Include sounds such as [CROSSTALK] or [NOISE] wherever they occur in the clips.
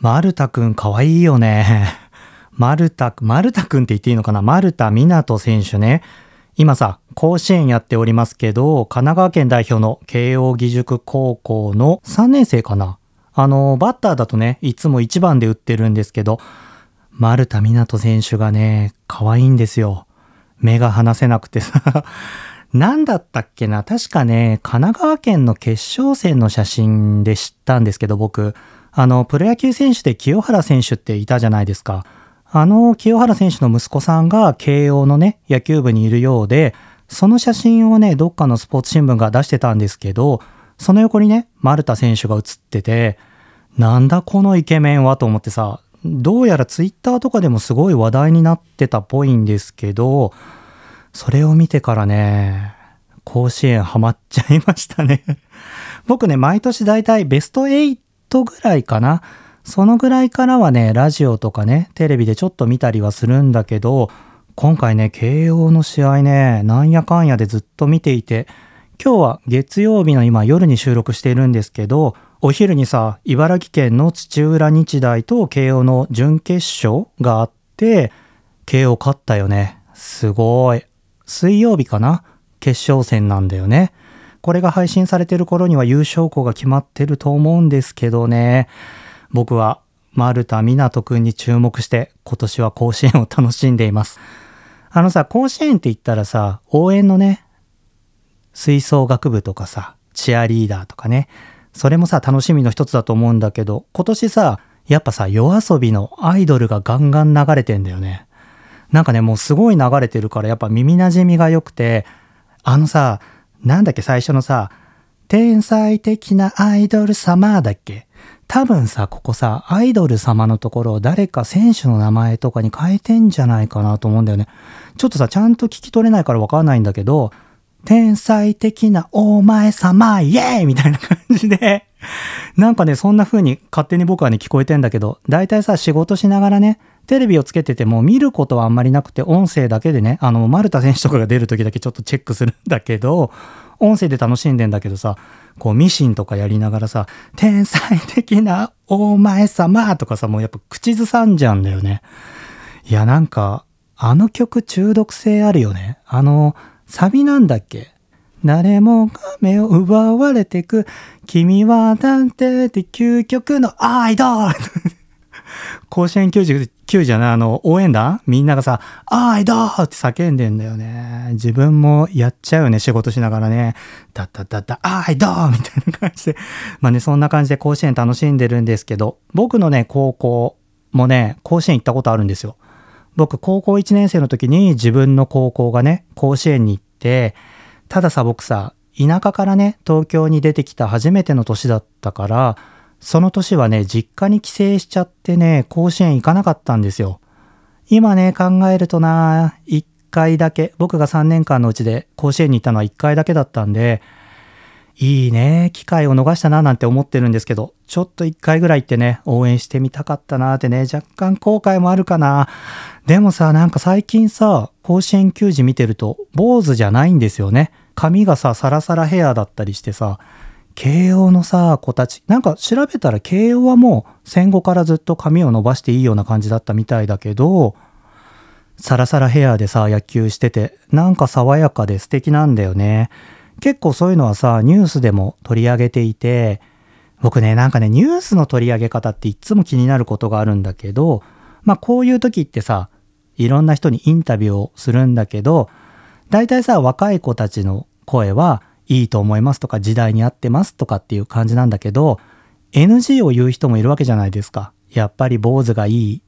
マルタくんかわいいよね。[LAUGHS] マルタ、マルタくんって言っていいのかな？マルタ湊選手ね。今さ、甲子園やっておりますけど、神奈川県代表の慶応義塾高校の3年生かな？あの、バッターだとね、いつも1番で打ってるんですけど、丸田湊選手がね、可愛いんですよ。目が離せなくてさ。[LAUGHS] 何だったっけな？確かね、神奈川県の決勝戦の写真で知ったんですけど、僕、あの、プロ野球選手で清原選手っていたじゃないですか。あの、清原選手の息子さんが慶応のね、野球部にいるようで、その写真をね、どっかのスポーツ新聞が出してたんですけど、その横にね、丸田選手が写ってて、なんだこのイケメンはと思ってさ、どうやらツイッターとかでもすごい話題になってたっぽいんですけど、それを見てからね、甲子園ハマっちゃいましたね僕ね、毎年だいたいベスト8ぐらいかな。そのぐらいからはね、ラジオとかね、テレビでちょっと見たりはするんだけど、今回ね、慶応の試合ね、なんやかんやでずっと見ていて、今日は月曜日の今夜に収録しているんですけど、お昼にさ、茨城県の土浦日大と慶応の準決勝があって、慶応勝ったよね。すごい。水曜日かな？決勝戦なんだよね。これが配信されてる頃には優勝校が決まってると思うんですけどね。僕は丸田湊くんに注目して今年は甲子園を楽しんでいます。あのさ、甲子園って言ったらさ、応援のね、吹奏楽部とかさ、チアリーダーとかね、それもさ、楽しみの一つだと思うんだけど、今年さ、やっぱさ、夜遊びのアイドルがガンガン流れてんだよね。なんかね、もうすごい流れてるから、やっぱ耳馴染みが良くて、あのさ、なんだっけ、最初のさ、天才的なアイドル様だっけ？多分さ、ここさ、アイドル様のところを誰か選手の名前とかに変えてんじゃないかなと思うんだよね。ちょっとさ、ちゃんと聞き取れないからわかんないんだけど、天才的なお前様イエーイみたいな感じで、なんかね、そんな風に勝手に僕はね、聞こえてんだけど、大体さ、仕事しながらね、テレビをつけてても見ることはあんまりなくて、音声だけでね、あの、丸田選手とかが出る時だけちょっとチェックするんだけど、音声で楽しんでんだけどさ、こうミシンとかやりながらさ、天才的なお前様とかさ、もうやっぱ口ずさんじゃうんだよね。いや、なんか、あの曲中毒性あるよね。あの、サビなんだっけ誰もが目を奪われてく、君はなんてって究極のアイドル甲子園99じゃない、あの、応援団？みんながさ、アイドルって叫んでんだよね。自分もやっちゃうよね、仕事しながらね。ダッダッダッダ、アイドルみたいな感じで。まあね、そんな感じで甲子園楽しんでるんですけど、僕のね、高校もね、甲子園行ったことあるんですよ。僕、高校1年生の時に自分の高校がね、甲子園に行って、たださ、僕さ、田舎からね、東京に出てきた初めての年だったから、その年はね、実家に帰省しちゃってね、甲子園行かなかったんですよ。今ね、考えるとな、1回だけ、僕が3年間のうちで甲子園に行ったのは1回だけだったんで、いいね、機会を逃したななんて思ってるんですけど、ちょっと1回ぐらい行ってね、応援してみたかったなってね、若干後悔もあるかな。でもさ、なんか最近さ、甲子園球児見てると、坊主じゃないんですよね。髪がさ、サラサラヘアだったりしてさ、慶応のさ、子たち、なんか調べたら慶応はもう戦後からずっと髪を伸ばしていいような感じだったみたいだけど、サラサラヘアでさ、野球してて、なんか爽やかで素敵なんだよね。結構そういうのはさ、ニュースでも取り上げていて、僕ね、なんかね、ニュースの取り上げ方っていつも気になることがあるんだけど、まあこういう時ってさ、いろんな人にインタビューをするんだけど、大体さ、若い子たちの声はいいと思いますとか時代に合ってますとかっていう感じなんだけど NG を言う人もいるわけじゃないですか。やっぱり坊主がいい。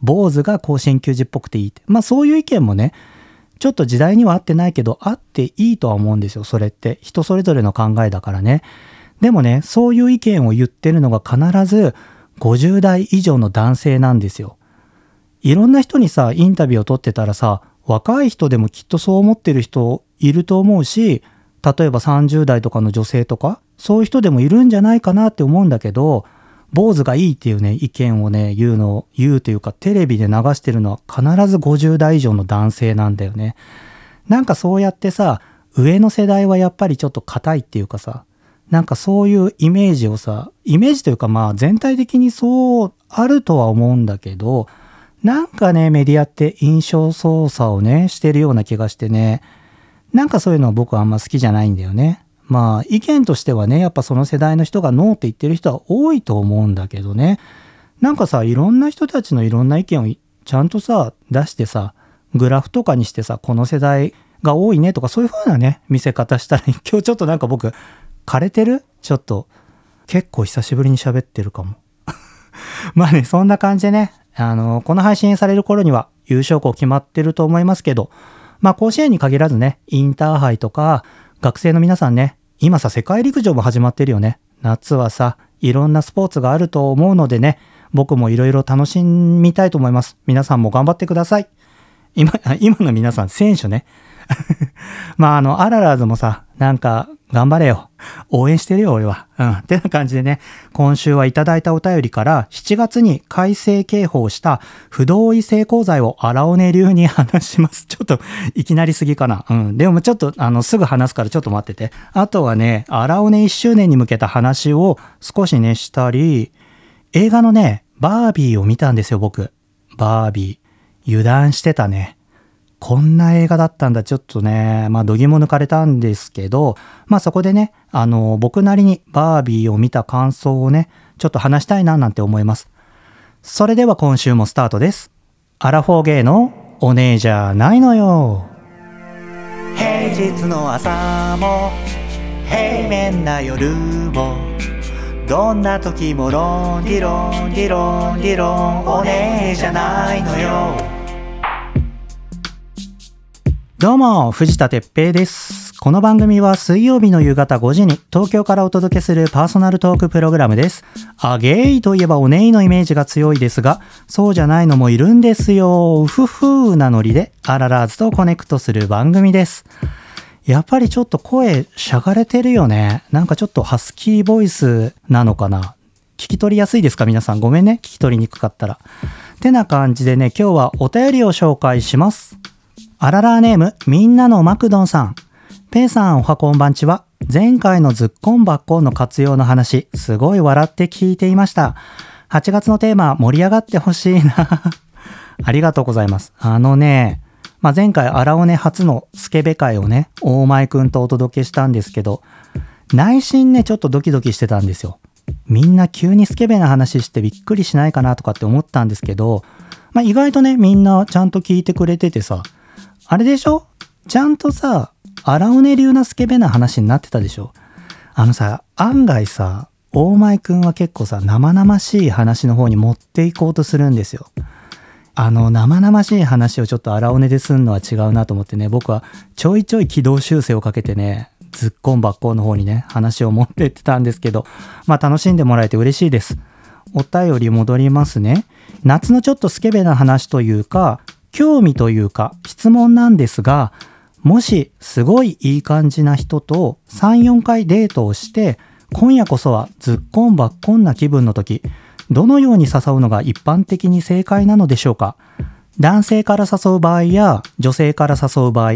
坊主が甲子園球児っぽくていいって。まあそういう意見もね、ちょっと時代には合ってないけど、合っていいとは思うんですよ。それって。人それぞれの考えだからね。でもね、そういう意見を言ってるのが必ず50代以上の男性なんですよ。いろんな人にさ、インタビューを取ってたらさ、若い人でもきっとそう思ってる人いると思うし、例えば30代とかの女性とか、そういう人でもいるんじゃないかなって思うんだけど、坊主がいいっていうね、意見をね、言うの、言うというか、テレビで流してるのは必ず50代以上の男性なんだよね。なんかそうやってさ、上の世代はやっぱりちょっと硬いっていうかさ、なんかそういうイメージをさ、イメージというかまあ全体的にそうあるとは思うんだけど、なんかね、メディアって印象操作をね、してるような気がしてね、なんかそういうのは僕はあんま好きじゃないんだよね。まあ意見としてはね、やっぱその世代の人がノーって言ってる人は多いと思うんだけどね。なんかさ、いろんな人たちのいろんな意見をちゃんとさ、出してさ、グラフとかにしてさ、この世代が多いねとかそういう風なね、見せ方したら、[LAUGHS] 今日ちょっとなんか僕、枯れてる？ちょっと、結構久しぶりに喋ってるかも。[LAUGHS] まあね、そんな感じでね、あの、この配信される頃には優勝校決まってると思いますけど、まあ甲子園に限らずね、インターハイとか、学生の皆さんね、今さ、世界陸上も始まってるよね。夏はさ、いろんなスポーツがあると思うのでね、僕もいろいろ楽しみたいと思います。皆さんも頑張ってください。今、今の皆さん、選手ね。[LAUGHS] まあ、あの、アララーズもさ、なんか、頑張れよ。応援してるよ、俺は。うん。ってな感じでね、今週はいただいたお便りから、7月に改正刑法した不同意性交罪を荒尾根流に話します。[LAUGHS] ちょっと、いきなりすぎかな。うん。でもちょっと、あの、すぐ話すからちょっと待ってて。あとはね、荒尾根1周年に向けた話を少しね、したり、映画のね、バービーを見たんですよ、僕。バービー。油断してたね。こんな映画だったんだ、ちょっとね、まあ、度肝抜かれたんですけど、まあ、そこでね、あの、僕なりにバービーを見た感想をね、ちょっと話したいななんて思います。それでは今週もスタートです。アラフォーゲーのお姉じゃないのよ。平日の朝も平面な夜もどんな時もロンリロンリロンリロンお姉じゃないのよ。どうも、藤田哲平です。この番組は水曜日の夕方5時に東京からお届けするパーソナルトークプログラムです。あゲイといえばお姉のイメージが強いですが、そうじゃないのもいるんですよ。うふふなノリでアララーズとコネクトする番組です。やっぱりちょっと声しゃがれてるよね。なんかちょっとハスキーボイスなのかな。聞き取りやすいですか皆さん。ごめんね。聞き取りにくかったら。てな感じでね、今日はお便りを紹介します。あららネーム、みんなのマクドンさん。ペイさん、おはこんばんちは。前回のズッコンバッコンの活用の話、すごい笑って聞いていました。8月のテーマ、盛り上がってほしいな。[LAUGHS] ありがとうございます。あのね、まあ、前回、荒尾根初のスケベ会をね、大前くんとお届けしたんですけど、内心ね、ちょっとドキドキしてたんですよ。みんな急にスケベな話してびっくりしないかなとかって思ったんですけど、まあ、意外とね、みんなちゃんと聞いてくれててさ、あれでしょ？ちゃんとさ、荒尾根流なスケベな話になってたでしょ？あのさ、案外さ、大前くんは結構さ、生々しい話の方に持っていこうとするんですよ。あの、生々しい話をちょっと荒尾根ですんのは違うなと思ってね、僕はちょいちょい軌道修正をかけてね、ずっこんばっこんの方にね、話を持ってってたんですけど、まあ楽しんでもらえて嬉しいです。お便り戻りますね。夏のちょっとスケベな話というか、興味というか質問なんですが、もしすごいいい感じな人と3、4回デートをして、今夜こそはずっこんばっこんな気分の時、どのように誘うのが一般的に正解なのでしょうか？男性から誘う場合や女性から誘う場合、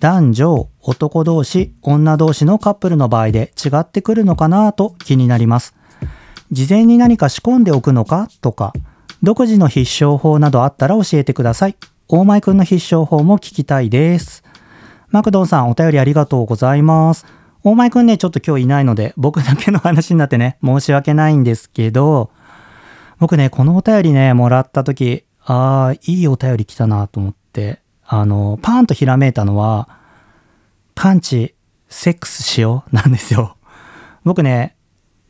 男女、男同士、女同士のカップルの場合で違ってくるのかなと気になります。事前に何か仕込んでおくのかとか、独自の必勝法などあったら教えてください。大前くんの必勝法も聞きたいです。マクドンさん、お便りありがとうございます。大前くんね、ちょっと今日いないので、僕だけの話になってね、申し訳ないんですけど、僕ね、このお便りね、もらった時、ああ、いいお便り来たなと思って、あの、パーンとひらめいたのは、パンチ、セックスしようなんですよ。僕ね、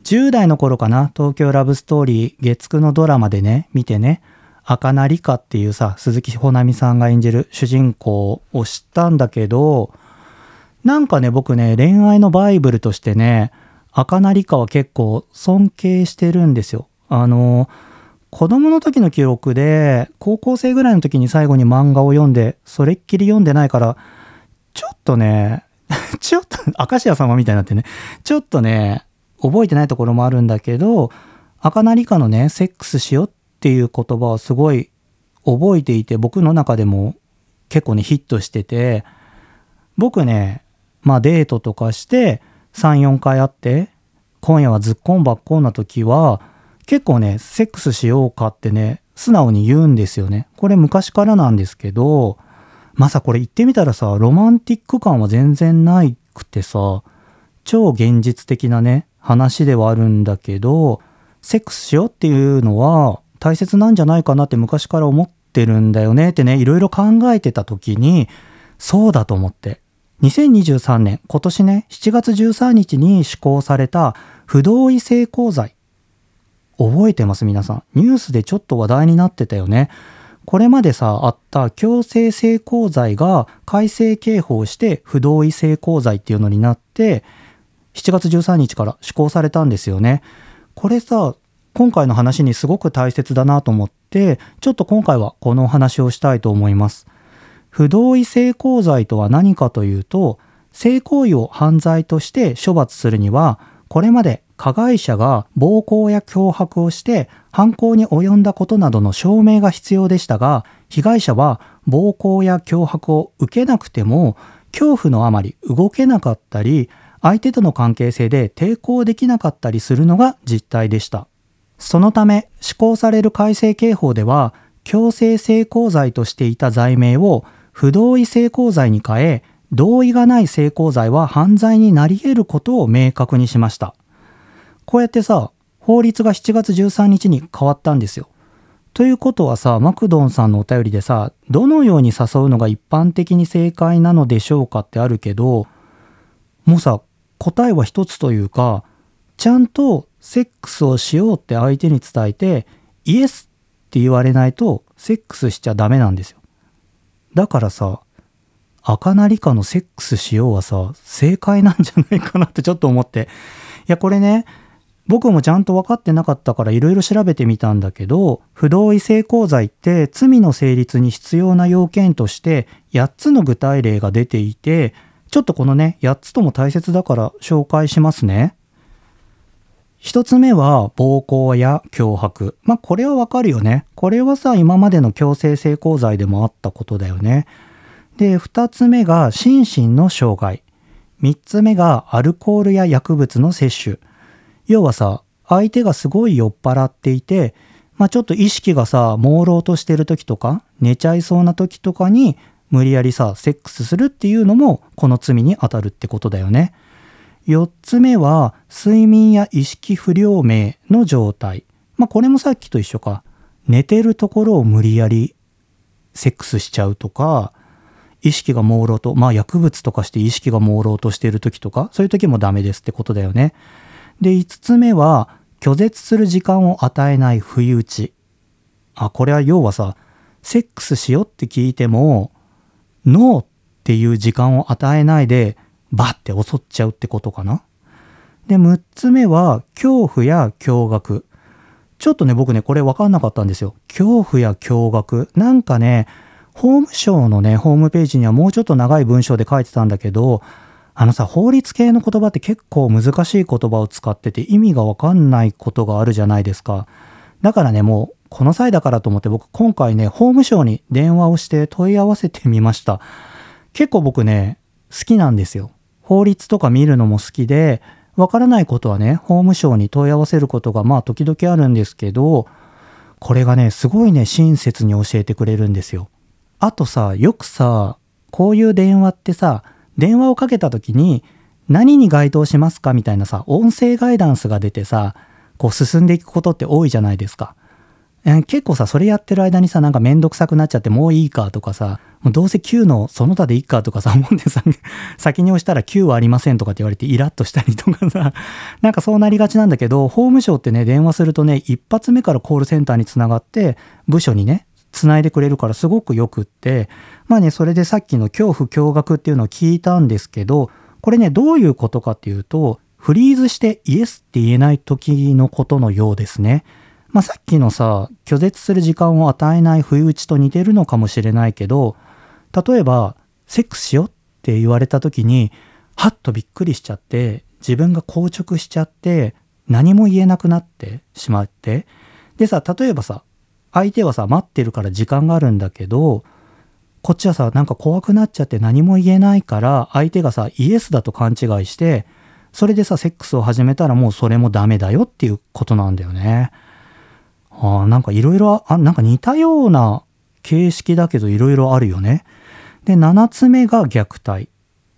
10代の頃かな、東京ラブストーリー月9のドラマでね、見てね、赤名理香っていうさ、鈴木保奈美さんが演じる主人公を知ったんだけど、なんかね、僕ね、恋愛のバイブルとしてね、赤名理香は結構尊敬してるんですよ。あの、子供の時の記憶で、高校生ぐらいの時に最後に漫画を読んで、それっきり読んでないから、ちょっとね、[LAUGHS] ちょっと、明石家様みたいになってね、ちょっとね、覚えてないところもあるんだけど、赤名理香のね、セックスしようってていう言葉をすごい覚えていて僕の中でも結構ねヒットしてて僕ねまあデートとかして34回会って今夜はずっこんばっこんな時は、結構ね、セックスしようかってね、素直に言うんですよね。これ昔からなんですけど、まさこれ言ってみたらさ、ロマンティック感は全然なくてさ、超現実的なね、話ではあるんだけど、セックスしようっていうのは大切なんじゃないかなって昔から思ってるんだよねってね、いろいろ考えてた時に、そうだと思って。2023年、今年ね、7月13日に施行された不同意性交罪。覚えてます？皆さん。ニュースでちょっと話題になってたよね。これまでさ、あった強制性交罪が改正刑法して不同意性交罪っていうのになって、7月13日から施行されたんですよね。これさ、今回の話にすごく大切だなと思って、ちょっと今回はこのお話をしたいと思います。不同意性交罪とは何かというと、性行為を犯罪として処罰するには、これまで加害者が暴行や脅迫をして犯行に及んだことなどの証明が必要でしたが、被害者は暴行や脅迫を受けなくても、恐怖のあまり動けなかったり、相手との関係性で抵抗できなかったりするのが実態でした。そのため施行される改正刑法では、強制性交罪としていた罪名を不同意性交罪に変え、同意がない性交罪は犯罪になり得ることを明確にしました。こうやってさ、法律が7月13日に変わったんですよ。ということはさ、マクドンさんのお便りでさ、どのように誘うのが一般的に正解なのでしょうかってあるけど、もうさ、答えは一つというか、ちゃんとセックスをしようって相手に伝えて、イエスって言われないとセックスしちゃダメなんですよ。だからさ、赤なりかのセックスしようはさ、正解なんじゃないかなってちょっと思って。いや、これね、僕もちゃんと分かってなかったからいろいろ調べてみたんだけど、不同意性交罪って罪の成立に必要な要件として8つの具体例が出ていて、ちょっとこのね、8つとも大切だから紹介しますね。一つ目は暴行や脅迫。まあこれはわかるよね。これはさ、今までの強制性交罪でもあったことだよね。で、二つ目が心身の障害。三つ目がアルコールや薬物の摂取。要はさ、相手がすごい酔っ払っていて、まあちょっと意識がさ、朦朧としてる時とか、寝ちゃいそうな時とかに、無理やりさ、セックスするっていうのも、この罪に当たるってことだよね。4つ目は睡眠や意識不良名の状態。まあこれもさっきと一緒か。寝てるところを無理やりセックスしちゃうとか、意識が朦朧と、まあ薬物とかして意識が朦朧としている時とか、そういう時もダメですってことだよね。で、5つ目は拒絶する時間を与えない不意打ち。あ、これは要はさ、セックスしようって聞いても、ノーっていう時間を与えないで、バッて襲っちゃうってことかな？で、6つ目は、恐怖や驚愕。ちょっとね、僕ね、これ分かんなかったんですよ。恐怖や驚愕。なんかね、法務省のね、ホームページにはもうちょっと長い文章で書いてたんだけど、あのさ、法律系の言葉って結構難しい言葉を使ってて意味がわかんないことがあるじゃないですか。だからね、もうこの際だからと思って僕今回ね、法務省に電話をして問い合わせてみました。結構僕ね、好きなんですよ。法律とか見るのも好きで、わからないことはね、法務省に問い合わせることがまあ時々あるんですけど、これがね、すごいね、親切に教えてくれるんですよ。あとさ、よくさ、こういう電話ってさ、電話をかけた時に、何に該当しますかみたいなさ、音声ガイダンスが出てさ、こう進んでいくことって多いじゃないですか。結構さ、それやってる間にさ、なんかめんどくさくなっちゃってもういいかとかさ、もうどうせ9のその他でいいかとかさ、思ってさ、[LAUGHS] 先に押したら9はありませんとかって言われてイラッとしたりとかさ、[LAUGHS] なんかそうなりがちなんだけど、法務省ってね、電話するとね、一発目からコールセンターにつながって、部署にね、つないでくれるからすごくよくって、まあね、それでさっきの恐怖驚愕っていうのを聞いたんですけど、これね、どういうことかっていうと、フリーズしてイエスって言えない時のことのようですね。まあ、さっきのさ、拒絶する時間を与えない不意打ちと似てるのかもしれないけど、例えば、セックスしようって言われた時に、はっとびっくりしちゃって、自分が硬直しちゃって、何も言えなくなってしまって、でさ、例えばさ、相手はさ、待ってるから時間があるんだけど、こっちはさ、なんか怖くなっちゃって何も言えないから、相手がさ、イエスだと勘違いして、それでさ、セックスを始めたらもうそれもダメだよっていうことなんだよね。ああ、なんかいろいろ、あ、なんか似たような形式だけどいろいろあるよね。で、7つ目が虐待。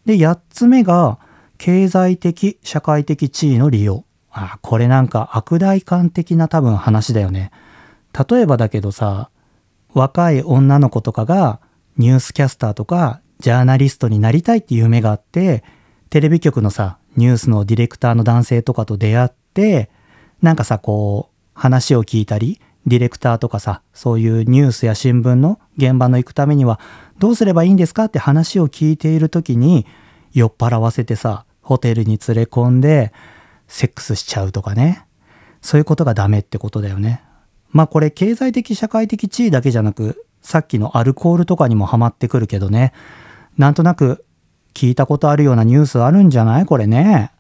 で、8つ目が経済的、社会的地位の利用。あ、これなんか悪大感的な多分話だよね。例えばだけどさ、若い女の子とかがニュースキャスターとかジャーナリストになりたいっていう夢があって、テレビ局のさ、ニュースのディレクターの男性とかと出会って、なんかさ、こう、話を聞いたり、ディレクターとかさ、そういうニュースや新聞の現場の行くためにはどうすればいいんですかって話を聞いている時に酔っ払わせてさ、ホテルに連れ込んでセックスしちゃうとかね。そういうことがダメってことだよね。まあこれ経済的社会的地位だけじゃなく、さっきのアルコールとかにもハマってくるけどね。なんとなく聞いたことあるようなニュースあるんじゃない？これね。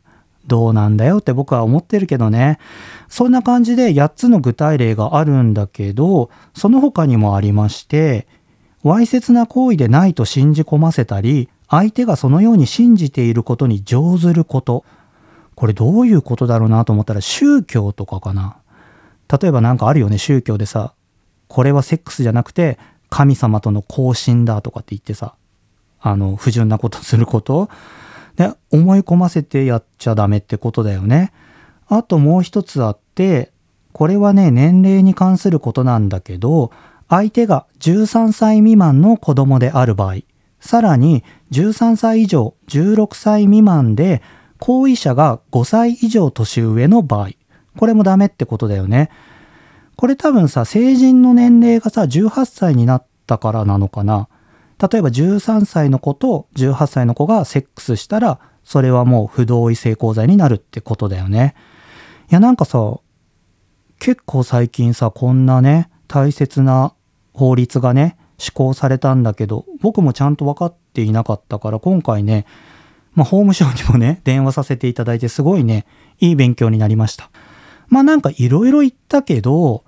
どうなんだよって僕は思ってるけどね。そんな感じで8つの具体例があるんだけど、その他にもありまして、わいせつな行為でないと信じ込ませたり、相手がそのように信じていることに乗ずること。これどういうことだろうなと思ったら宗教とかかな。例えば何かあるよね、宗教でさ、これはセックスじゃなくて神様との交信だとかって言ってさ、あの、不純なことすること。で、思い込ませてやっちゃダメってことだよね。あともう一つあって、これはね、年齢に関することなんだけど、相手が13歳未満の子供である場合、さらに13歳以上16歳未満で行為者が5歳以上年上の場合、これもダメってことだよね。これ多分さ、成人の年齢がさ、18歳になったからなのかな。例えば13歳の子と18歳の子がセックスしたら、それはもう不同意性交罪になるってことだよね。いやなんかさ、結構最近さ、こんなね、大切な法律がね、施行されたんだけど、僕もちゃんと分かっていなかったから、今回ね、まあ、法務省にもね、[LAUGHS] 電話させていただいて、すごいね、いい勉強になりました。まあなんかいろいろ言ったけど、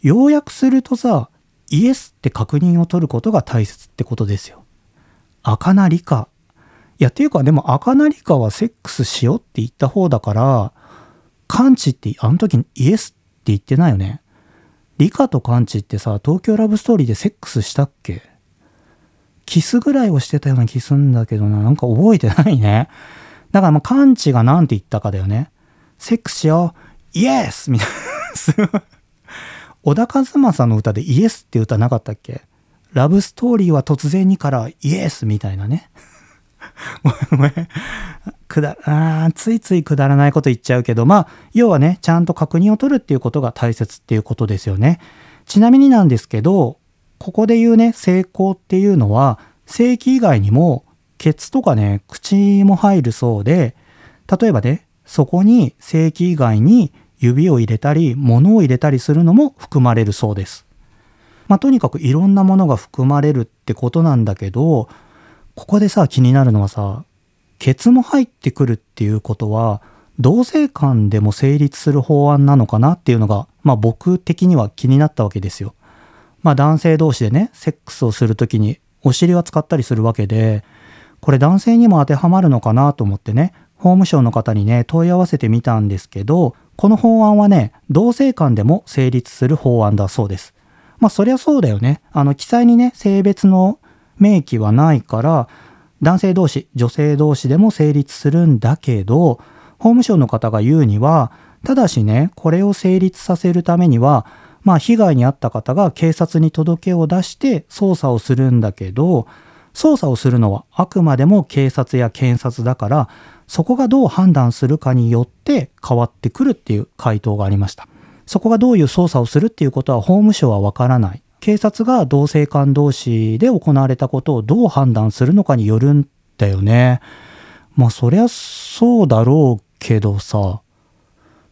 要約するとさ、イエスって確認を取ることが大切ってことですよ。赤な理科。いや、っていうかでも赤な理科はセックスしようって言った方だから、完治ってあの時にイエスって言ってないよね。理科と完治ってさ、東京ラブストーリーでセックスしたっけ？キスぐらいをしてたような気すんだけどな、なんか覚えてないね。だからまあ、完治が何て言ったかだよね。セックスしよう。イエスみたいな。小田和正の歌でイエスって歌なかったっけ？ラブストーリーは突然にからイエスみたいなね。くだ、あついついくだらないこと言っちゃうけど、まあ、要はね、ちゃんと確認を取るっていうことが大切っていうことですよね。ちなみになんですけど、ここで言うね、成功っていうのは、性器以外にも、ケツとかね、口も入るそうで、例えばね、そこに性器以外に指を入れたり物を入れたりするのも含まれるそうです。まあ、とにかくいろんなものが含まれるってことなんだけどここでさ気になるのはさケツも入ってくるっていうことは同性間でも成立する法案なのかなっていうのが、まあ、僕的には気になったわけですよ。まあ、男性同士でねセックスをする時にお尻は使ったりするわけでこれ男性にも当てはまるのかなと思ってね法務省の方にね問い合わせてみたんですけどこの法案はね、同性間でも成立する法案だそうです。まあそりゃそうだよね。あの記載にね、性別の明記はないから、男性同士、女性同士でも成立するんだけど、法務省の方が言うには、ただしね、これを成立させるためには、まあ被害に遭った方が警察に届けを出して捜査をするんだけど、捜査をするのはあくまでも警察や検察だから、そこがどう判断するかによって変わってくるっていう回答がありました。そこがどういう捜査をするっていうことは法務省はわからない。警察が同性間同士で行われたことをどう判断するのかによるんだよね。まあそりゃそうだろうけどさ、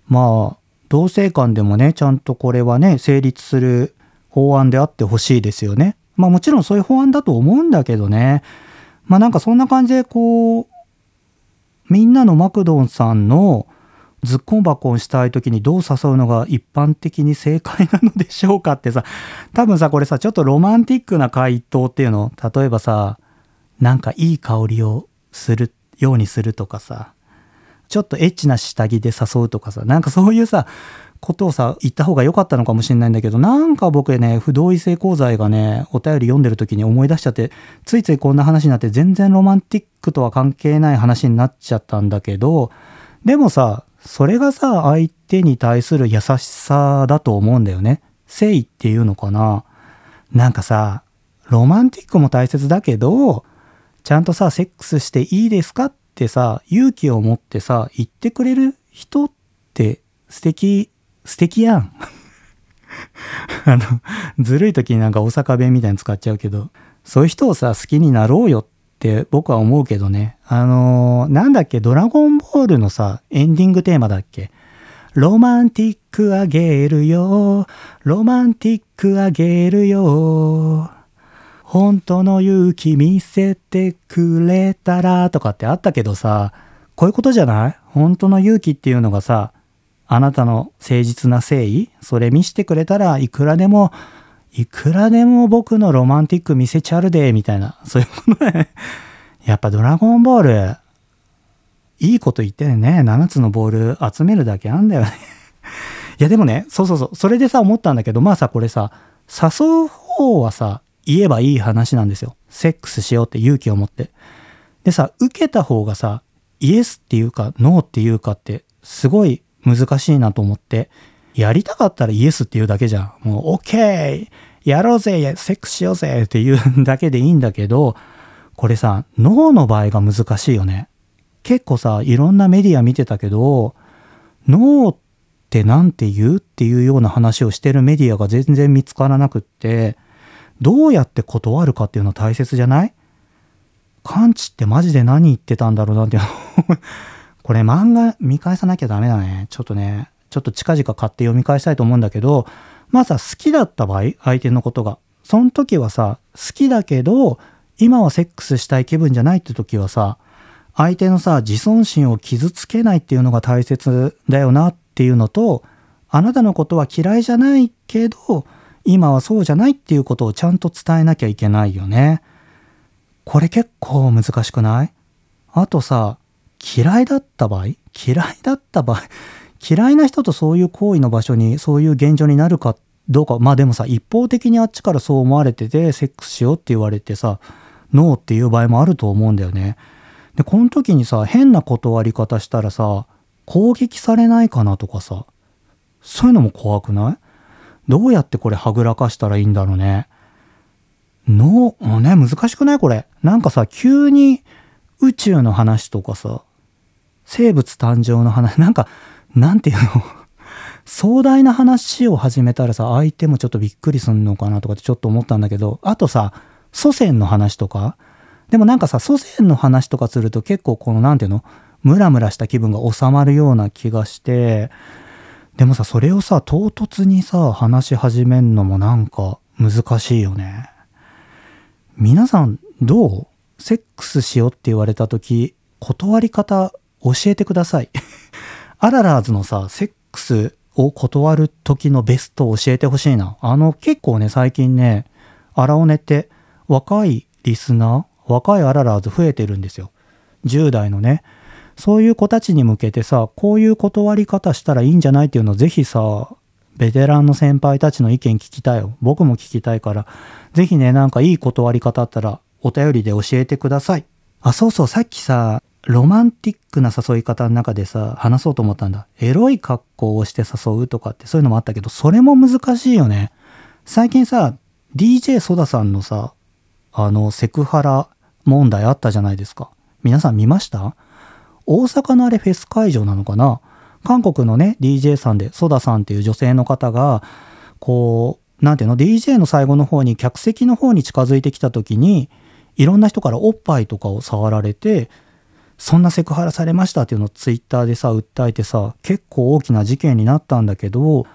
まあ同性間でもね、ちゃんとこれはね、成立する法案であってほしいですよね。まあもちろんそういう法案だと思うんだけどね。まあなんかそんな感じでこう、みんなのマクドンさんのズッコンバコンしたい時にどう誘うのが一般的に正解なのでしょうかってさ、多分さ、これさ、ちょっとロマンティックな回答っていうの例えばさ、なんかいい香りをするようにするとかさ、ちょっとエッチな下着で誘うとかさ、なんかそういうさ、ことをさ、言った方が良かったのかもしれないんだけど、なんか僕ね、不同意性交罪がね、お便り読んでる時に思い出しちゃって、ついついこんな話になって全然ロマンティックとは関係ない話になっちゃったんだけど、でもさ、それがさ、相手に対する優しさだと思うんだよね。誠意っていうのかな。なんかさ、ロマンティックも大切だけど、ちゃんとさ、セックスしていいですかってさ、勇気を持ってさ、言ってくれる人って素敵、素敵やん。[LAUGHS] あの、ずるい時になんか大阪弁みたいに使っちゃうけど、そういう人をさ、好きになろうよって僕は思うけどね。あのー、なんだっけ、ドラゴンボールのさ、エンディングテーマだっけ？ロマンティックあげるよ。ロマンティックあげるよ。本当の勇気見せてくれたらとかってあったけどさ、こういうことじゃない？本当の勇気っていうのがさ、あなたの誠実な誠意それ見してくれたらいくらでも、いくらでも僕のロマンティック見せちゃるで、みたいな。そういうことね。[LAUGHS] やっぱドラゴンボール、いいこと言ってね、7つのボール集めるだけあんだよね [LAUGHS] いやでもね、そうそうそう、それでさ思ったんだけど、まあさ、これさ、誘う方はさ、言えばいい話なんですよ。セックスしようって勇気を持って。でさ、受けた方がさ、イエスっていうか、ノーっていうかって、すごい難しいなと思って、やりたかったらイエスっていうだけじゃん。もう、オッケーやろうぜセックスしようぜっていうだけでいいんだけど、これさ、ノーの場合が難しいよね。結構さ、いろんなメディア見てたけど、ノーって何て言うっていうような話をしてるメディアが全然見つからなくって、どうやって断るかっていうのは大切じゃない？カンチってマジで何言ってたんだろうなってこれ漫画見返さなきゃダメだね。ちょっとね、ちょっと近々買って読み返したいと思うんだけど、まずは好きだった場合、相手のことが。その時はさ、好きだけど、今はセックスしたい気分じゃないって時はさ、相手のさ、自尊心を傷つけないっていうのが大切だよなっていうのと、あなたのことは嫌いじゃないけど、今はそうじゃないっていうことをちゃんと伝えなきゃいけないよね。これ結構難しくない？あとさ、嫌いだった場合？嫌いだった場合？嫌いな人とそういう行為の場所にそういう現状になるかどうかまあでもさ一方的にあっちからそう思われててセックスしようって言われてさノーっていう場合もあると思うんだよね。で、この時にさ、変な断り方したらさ、攻撃されないかなとかさ、そういうのも怖くない？どうやってこれはぐらかしたらいいんだろうね？の、ね、難しくないこれ？なんかさ、急に宇宙の話とかさ、生物誕生の話、[LAUGHS] なんか、なんていうの？壮大な話を始めたらさ、相手もちょっとびっくりすんのかなとかってちょっと思ったんだけど、あとさ、祖先の話とか、でもなんかさ、祖先の話とかすると結構このなんていうの？ムラムラした気分が収まるような気がして、でもさ、それをさ、唐突にさ、話し始めんのもなんか難しいよね。皆さん、どう？セックスしようって言われた時、断り方教えてください。アララーズのさ、セックスを断る時のベストを教えてほしいな。あの、結構ね、最近ね、アラオネって若いリスナー若いアララーズ増えてるんですよ。10代のね。そういう子たちに向けてさ、こういう断り方したらいいんじゃないっていうのをぜひさ、ベテランの先輩たちの意見聞きたいよ。僕も聞きたいから、ぜひね、なんかいい断り方あったらお便りで教えてください。あ、そうそう、さっきさ、ロマンティックな誘い方の中でさ、話そうと思ったんだ。エロい格好をして誘うとかってそういうのもあったけど、それも難しいよね。最近さ、DJ ソダさんのさ、あの、セクハラ問題あったじゃないですか。皆さん見ました？大阪のあれフェス会場なのかな？韓国のね、DJ さんで、ソダさんっていう女性の方が、こう、なんていうの、DJ の最後の方に客席の方に近づいてきた時に、いろんな人からおっぱいとかを触られて、そんなセクハラされましたっていうのをツイッターでさ、訴えてさ、結構大きな事件になったんだけど、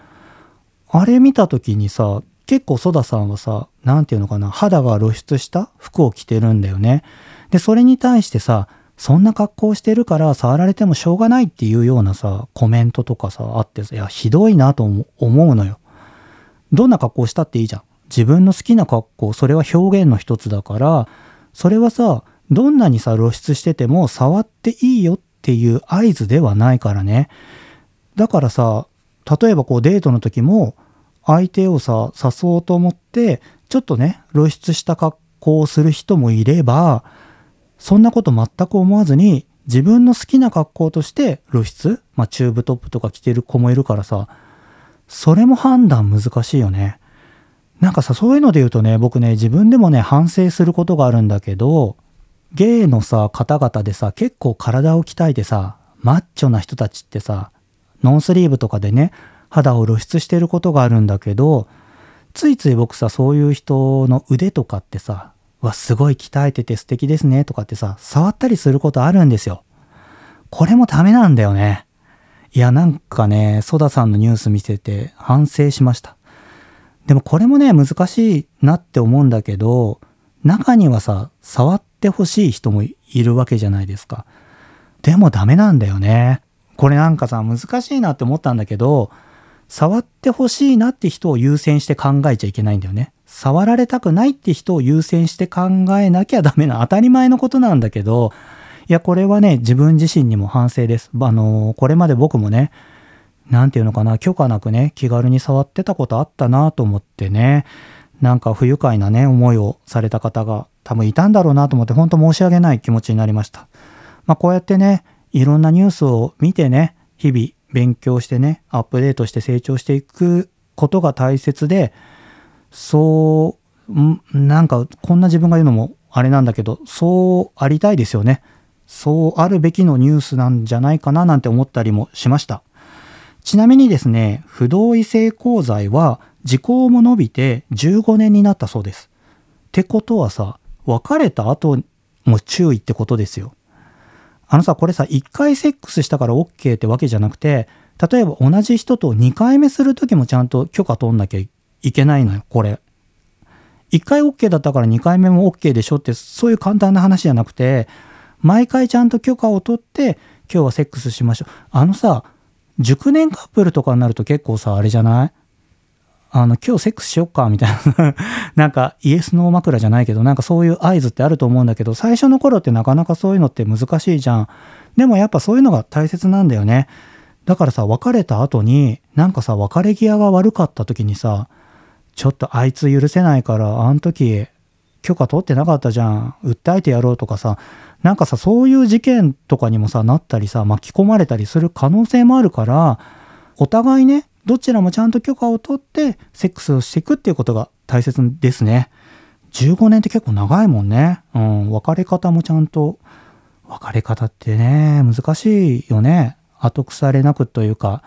あれ見た時にさ、結構ソダさんはさ、なんていうのかな、肌が露出した服を着てるんだよね。で、それに対してさ、そんな格好してるから触られてもしょうがないっていうようなさ、コメントとかさ、あってさ、いや、ひどいなと思うのよ。どんな格好したっていいじゃん。自分の好きな格好、それは表現の一つだから、それはさ、どんなにさ、露出してても触っていいよっていう合図ではないからね。だからさ、例えばこうデートの時も相手をさ、誘おうと思って、ちょっとね、露出した格好をする人もいれば、そんなこと全く思わずに自分の好きな格好として露出まあチューブトップとか着てる子もいるからさ、それも判断難しいよね。なんかさ、そういうので言うとね、僕ね、自分でもね、反省することがあるんだけど、ゲイのさ、方々でさ、結構体を鍛えてさ、マッチョな人たちってさ、ノンスリーブとかでね、肌を露出してることがあるんだけど、ついつい僕さ、そういう人の腕とかってさ、わ、すごい鍛えてて素敵ですねとかってさ、触ったりすることあるんですよ。これもダメなんだよね。いや、なんかね、ソダさんのニュース見てて反省しました。でもこれもね、難しいなって思うんだけど、中にはさ、触ってほしい人もいるわけじゃないですか。でもダメなんだよね。これなんかさ、難しいなって思ったんだけど、触ってほしいなって人を優先して考えちゃいけないんだよね。触られたくないって人を優先して考えなきゃダメな当たり前のことなんだけど、いや、これはね、自分自身にも反省です。あの、これまで僕もね、なんていうのかな、許可なくね、気軽に触ってたことあったなと思ってね、なんか不愉快なね、思いをされた方が多分いたんだろうなと思って、本当申し訳ない気持ちになりました。まあ、こうやってね、いろんなニュースを見てね、日々勉強してね、アップデートして成長していくことが大切で、そう、なんかこんな自分が言うのもあれなんだけど、そうありたいですよね。そうあるべきのニュースなんじゃないかななんて思ったりもしました。ちなみにですね、不同意性交罪は時効も伸びて15年になったそうです。ってことはさ、別れた後も注意ってことですよ。あのさ、これさ、1回セックスしたから OK ってわけじゃなくて、例えば同じ人と2回目する時もちゃんと許可取んなきゃいけないのよ、これ。1回 OK だったから2回目も OK でしょって、そういう簡単な話じゃなくて、毎回ちゃんと許可を取って、今日はセックスしましょう。あのさ、熟年カップルとかになると結構さ、あれじゃない？あの、今日セックスしよっか、みたいな [LAUGHS] なんか、イエスノー枕じゃないけど、なんかそういう合図ってあると思うんだけど、最初の頃ってなかなかそういうのって難しいじゃん。でもやっぱそういうのが大切なんだよね。だからさ、別れた後に、なんかさ、別れ際が悪かった時にさ、ちょっとあいつ許せないから、あの時、許可取ってなかったじゃん。訴えてやろうとかさ、なんかさ、そういう事件とかにもさ、なったりさ、巻き込まれたりする可能性もあるから、お互いね、どちらもちゃんと許可を取ってセックスをしていくっていうことが大切ですね。15年って結構長いもんね。うん、別れ方もちゃんと、別れ方ってね、難しいよね。後腐れなくというか、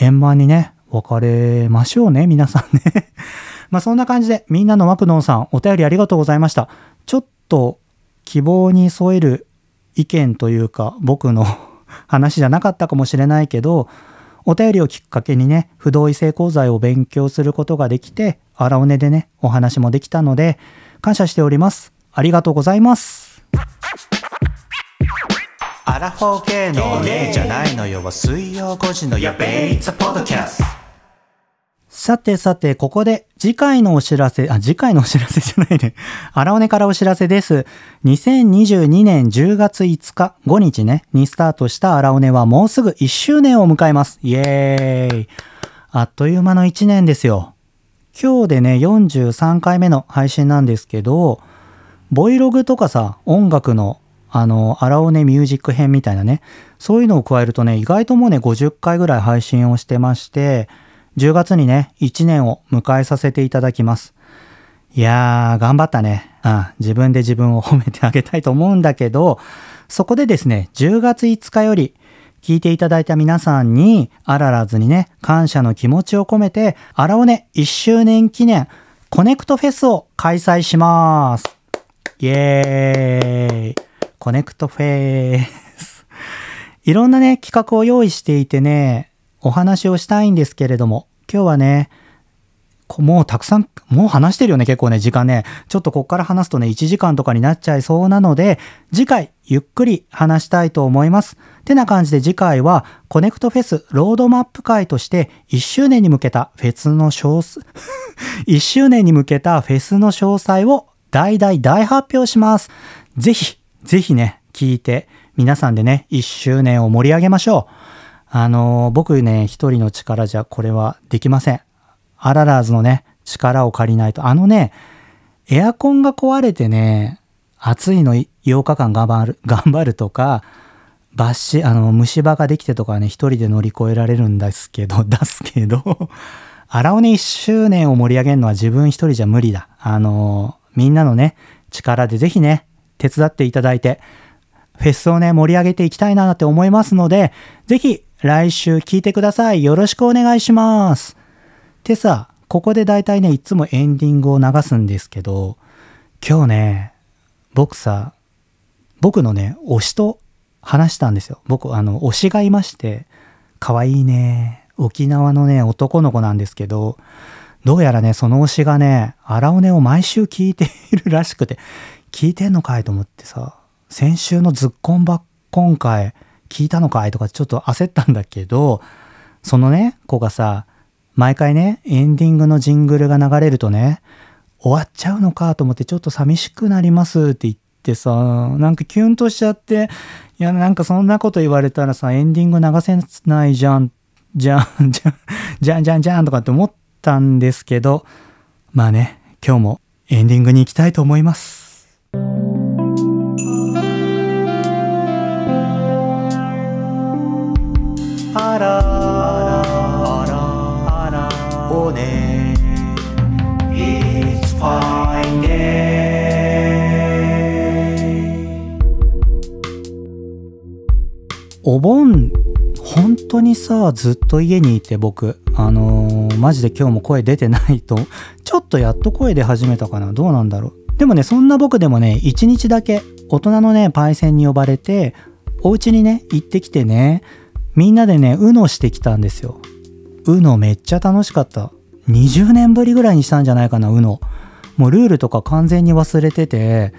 円満にね、別れましょうね、皆さんね。[LAUGHS] まあそんな感じで、みんなのマクドンさん、お便りありがとうございました。ちょっと希望に添える意見というか、僕の [LAUGHS] 話じゃなかったかもしれないけど、お便りをきっかけにね、不同意性交罪を勉強することができて、荒尾根でね、お話もできたので、感謝しております。ありがとうございます。アラフォー系の例じゃないのよ水曜5時のやべえ、It's a podcast。さてさて、ここで次回のお知らせ、あ、次回のお知らせじゃないね。[LAUGHS] 荒尾根からお知らせです。2022年10月5日、5日ね、にスタートした荒尾根はもうすぐ1周年を迎えます。イエーイ。あっという間の1年ですよ。今日でね、43回目の配信なんですけど、ボイログとかさ、音楽のあの、荒尾根ミュージック編みたいなね、そういうのを加えるとね、意外ともうね、50回ぐらい配信をしてまして、10月にね、1年を迎えさせていただきます。いやー、頑張ったね。うん、自分で自分を褒めてあげたいと思うんだけど、そこでですね、10月5日より、聞いていただいた皆さんに、あららずにね、感謝の気持ちを込めて、あらおね1周年記念、コネクトフェスを開催します。イエーイ。コネクトフェス。[LAUGHS] いろんなね、企画を用意していてね、お話をしたいんですけれども、今日はね、もうたくさん、もう話してるよね、結構ね、時間ね。ちょっとこっから話すとね、1時間とかになっちゃいそうなので、次回、ゆっくり話したいと思います。てな感じで次回は、コネクトフェスロードマップ回として、1周年に向けたフェスの詳細、[LAUGHS] 1周年に向けたフェスの詳細を大々大発表します。ぜひ、ぜひね、聞いて皆さんでね、1周年を盛り上げましょう。あの、僕ね、一人の力じゃこれはできません。アララーズのね、力を借りないと。あのね、エアコンが壊れてね、暑いの8日間頑張る、[LAUGHS] 頑張るとか、抜歯、あの、虫歯ができてとかね、一人で乗り越えられるんですけど、[LAUGHS] 出すけど、荒尾ね1周年を盛り上げるのは自分一人じゃ無理だ。あの、みんなのね、力でぜひね、手伝っていただいて、フェスをね、盛り上げていきたいなって思いますので、ぜひ来週聞いてください。よろしくお願いします。ってさ、ここで大体ね、いつもエンディングを流すんですけど、今日ね、僕さ、僕のね、推しと話したんですよ。僕、あの、推しがいまして、可愛いね。沖縄のね、男の子なんですけど、どうやらね、その推しがね、荒尾根を毎週聞いているらしくて、聞いてんのかいと思ってさ、先週のズッコンバッコン会聞いたのかい？とかちょっと焦ったんだけど、そのね、子がさ、毎回ね、エンディングのジングルが流れるとね、終わっちゃうのかと思ってちょっと寂しくなりますって言ってさ、なんかキュンとしちゃって、いや、なんかそんなこと言われたらさ、エンディング流せないじゃん、じゃん、[LAUGHS] じゃん、じゃんじゃんじゃんとかって思ったんですけど、まあね、今日もエンディングに行きたいと思います。お盆本当にさずっと家にいて僕あのー、マジで今日も声出てないと [LAUGHS] ちょっとやっと声出始めたかなどうなんだろうでもねそんな僕でもね一日だけ大人のねパイセンに呼ばれてお家にね行ってきてねみんなでね、うのしてきたんですよ。うのめっちゃ楽しかった。20年ぶりぐらいにしたんじゃないかな、うの。もうルールとか完全に忘れてて、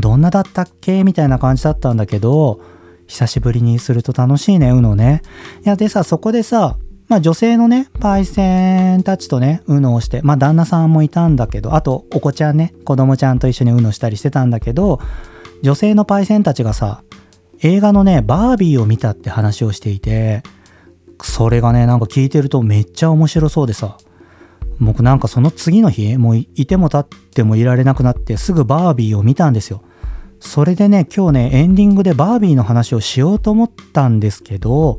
どんなだったっけ？みたいな感じだったんだけど、久しぶりにすると楽しいね、うのね。いや、でさ、そこでさ、まあ女性のね、パイセンたちとね、うのをして、まあ旦那さんもいたんだけど、あとお子ちゃんね、子供ちゃんと一緒にうのしたりしてたんだけど、女性のパイセンたちがさ、映画のね、バービーを見たって話をしていて、それがね、なんか聞いてるとめっちゃ面白そうでさ、僕なんかその次の日、もういても立ってもいられなくなってすぐバービーを見たんですよ。それでね、今日ね、エンディングでバービーの話をしようと思ったんですけど、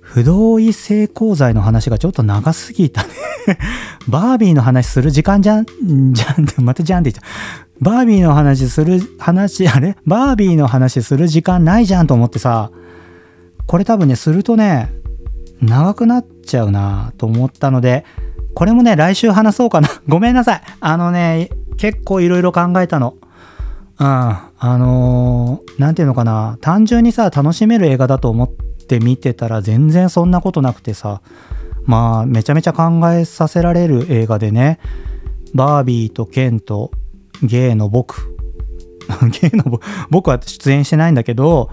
不同意性交罪の話がちょっと長すぎたね [LAUGHS] バービーの話する時間じゃん、じゃんって、またじゃんって言っちゃ。バービーの話する、話、あれ？バービーの話する時間ないじゃんと思ってさ、これ多分ね、するとね、長くなっちゃうなと思ったので、これもね、来週話そうかな。ごめんなさい。あのね、結構いろいろ考えたの。うん。あのー、なんていうのかな。単純にさ、楽しめる映画だと思って見てたら全然そんなことなくてさ、まあ、めちゃめちゃ考えさせられる映画でね、バービーとケンとゲイの僕。[LAUGHS] ゲイの僕は出演してないんだけど、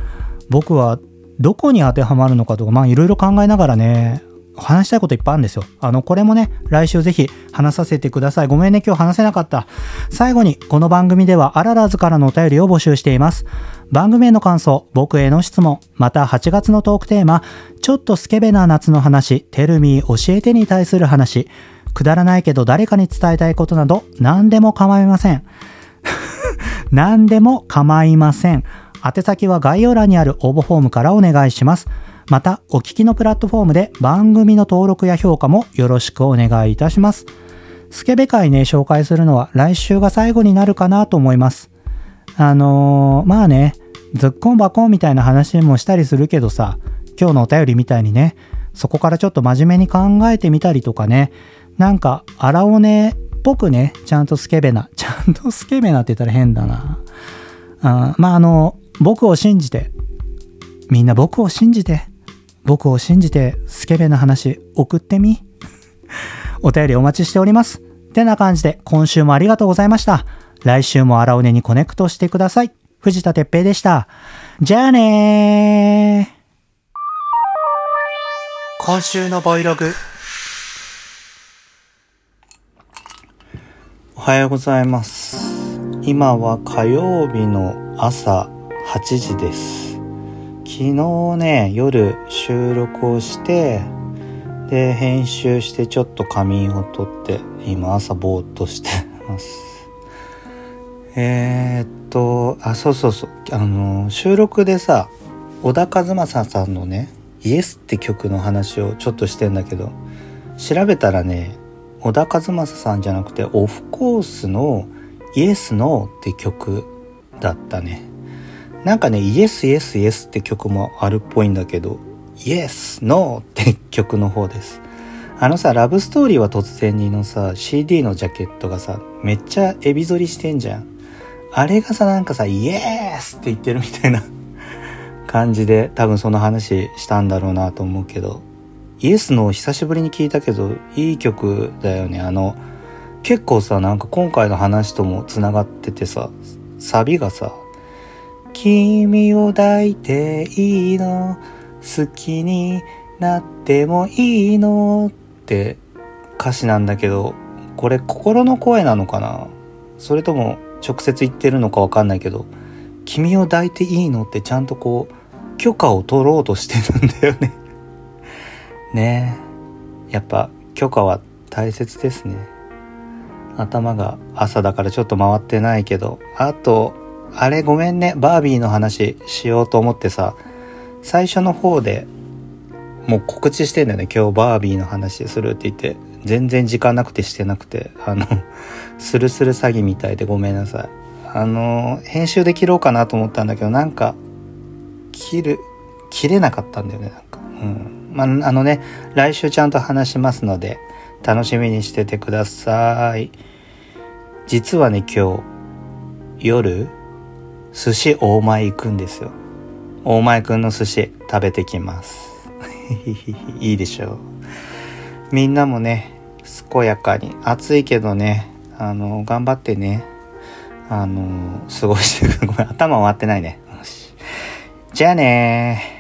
僕はどこに当てはまるのかとか、まあいろいろ考えながらね、話したいこといっぱいあるんですよ。あの、これもね、来週ぜひ話させてください。ごめんね、今日話せなかった。最後に、この番組ではアララーズからのお便りを募集しています。番組への感想、僕への質問、また8月のトークテーマ、ちょっとスケベな夏の話、テルミー教えてに対する話、くだらないけど誰かに伝えたいことなど何でも構いません。[LAUGHS] 何でも構いません。宛先は概要欄にある応募フォームからお願いします。また、お聞きのプラットフォームで番組の登録や評価もよろしくお願いいたします。スケベ会ね、紹介するのは来週が最後になるかなと思います。あのー、まあね、ズッコンバコンみたいな話もしたりするけどさ、今日のお便りみたいにね、そこからちょっと真面目に考えてみたりとかね、なんか、荒尾根っぽくね、ちゃんとスケベな、ちゃんとスケベなって言ったら変だな。あまあ、あの、僕を信じて、みんな僕を信じて、僕を信じて、スケベな話送ってみ？[LAUGHS] お便りお待ちしております。てな感じで、今週もありがとうございました。来週も荒尾根にコネクトしてください。藤田哲平でした。じゃあね今週のボイログ。おはようございます。今は火曜日の朝8時です昨日ね夜収録をしてで編集してちょっと仮眠をとって今朝ぼーっとしてます。えー、っとあそうそうそう。あの収録でさ小田和正さんのね「イエス」って曲の話をちょっとしてんだけど調べたらね小田和正さんじゃなくてオフコースの「イエス・ノー」って曲だったね。なんかね「イエス・イエス・イエス」って曲もあるっぽいんだけど「イエス・ノー」って曲の方ですあのさ、ラブストーリーは突然にのさ、CD のジャケットがさ、めっちゃエビ反りしてんじゃん。あれがさ、なんかさ、イエスって言ってるみたいな [LAUGHS] 感じで、多分その話したんだろうなと思うけど、イエスの久しぶりに聞いたけど、いい曲だよね。あの、結構さ、なんか今回の話とも繋がっててさ、サビがさ、君を抱いていいの？好きになってもいいの？って歌詞なんだけど、これ心の声なのかな？それとも直接言ってるのかわかんないけど、君を抱いていいのってちゃんとこう、許可を取ろうとしてるんだよね [LAUGHS] ねえ。やっぱ許可は大切ですね。頭が朝だからちょっと回ってないけど、あと、あれごめんね、バービーの話しようと思ってさ、最初の方でもう告知してんだよね、今日バービーの話するって言って、全然時間なくてしてなくて、あの、[LAUGHS] スルスル詐欺みたいでごめんなさい。あの、編集で切ろうかなと思ったんだけど、なんか、切る、切れなかったんだよね、なんか。うん。まあ、あのね、来週ちゃんと話しますので、楽しみにしててください。実はね、今日、夜、寿司大前行くんですよ。大前くんの寿司食べてきます。[LAUGHS] いいでしょう。みんなもね、健やかに、暑いけどね、あの、頑張ってね、あの、過ごしてくごめん、頭回ってないね。じゃあね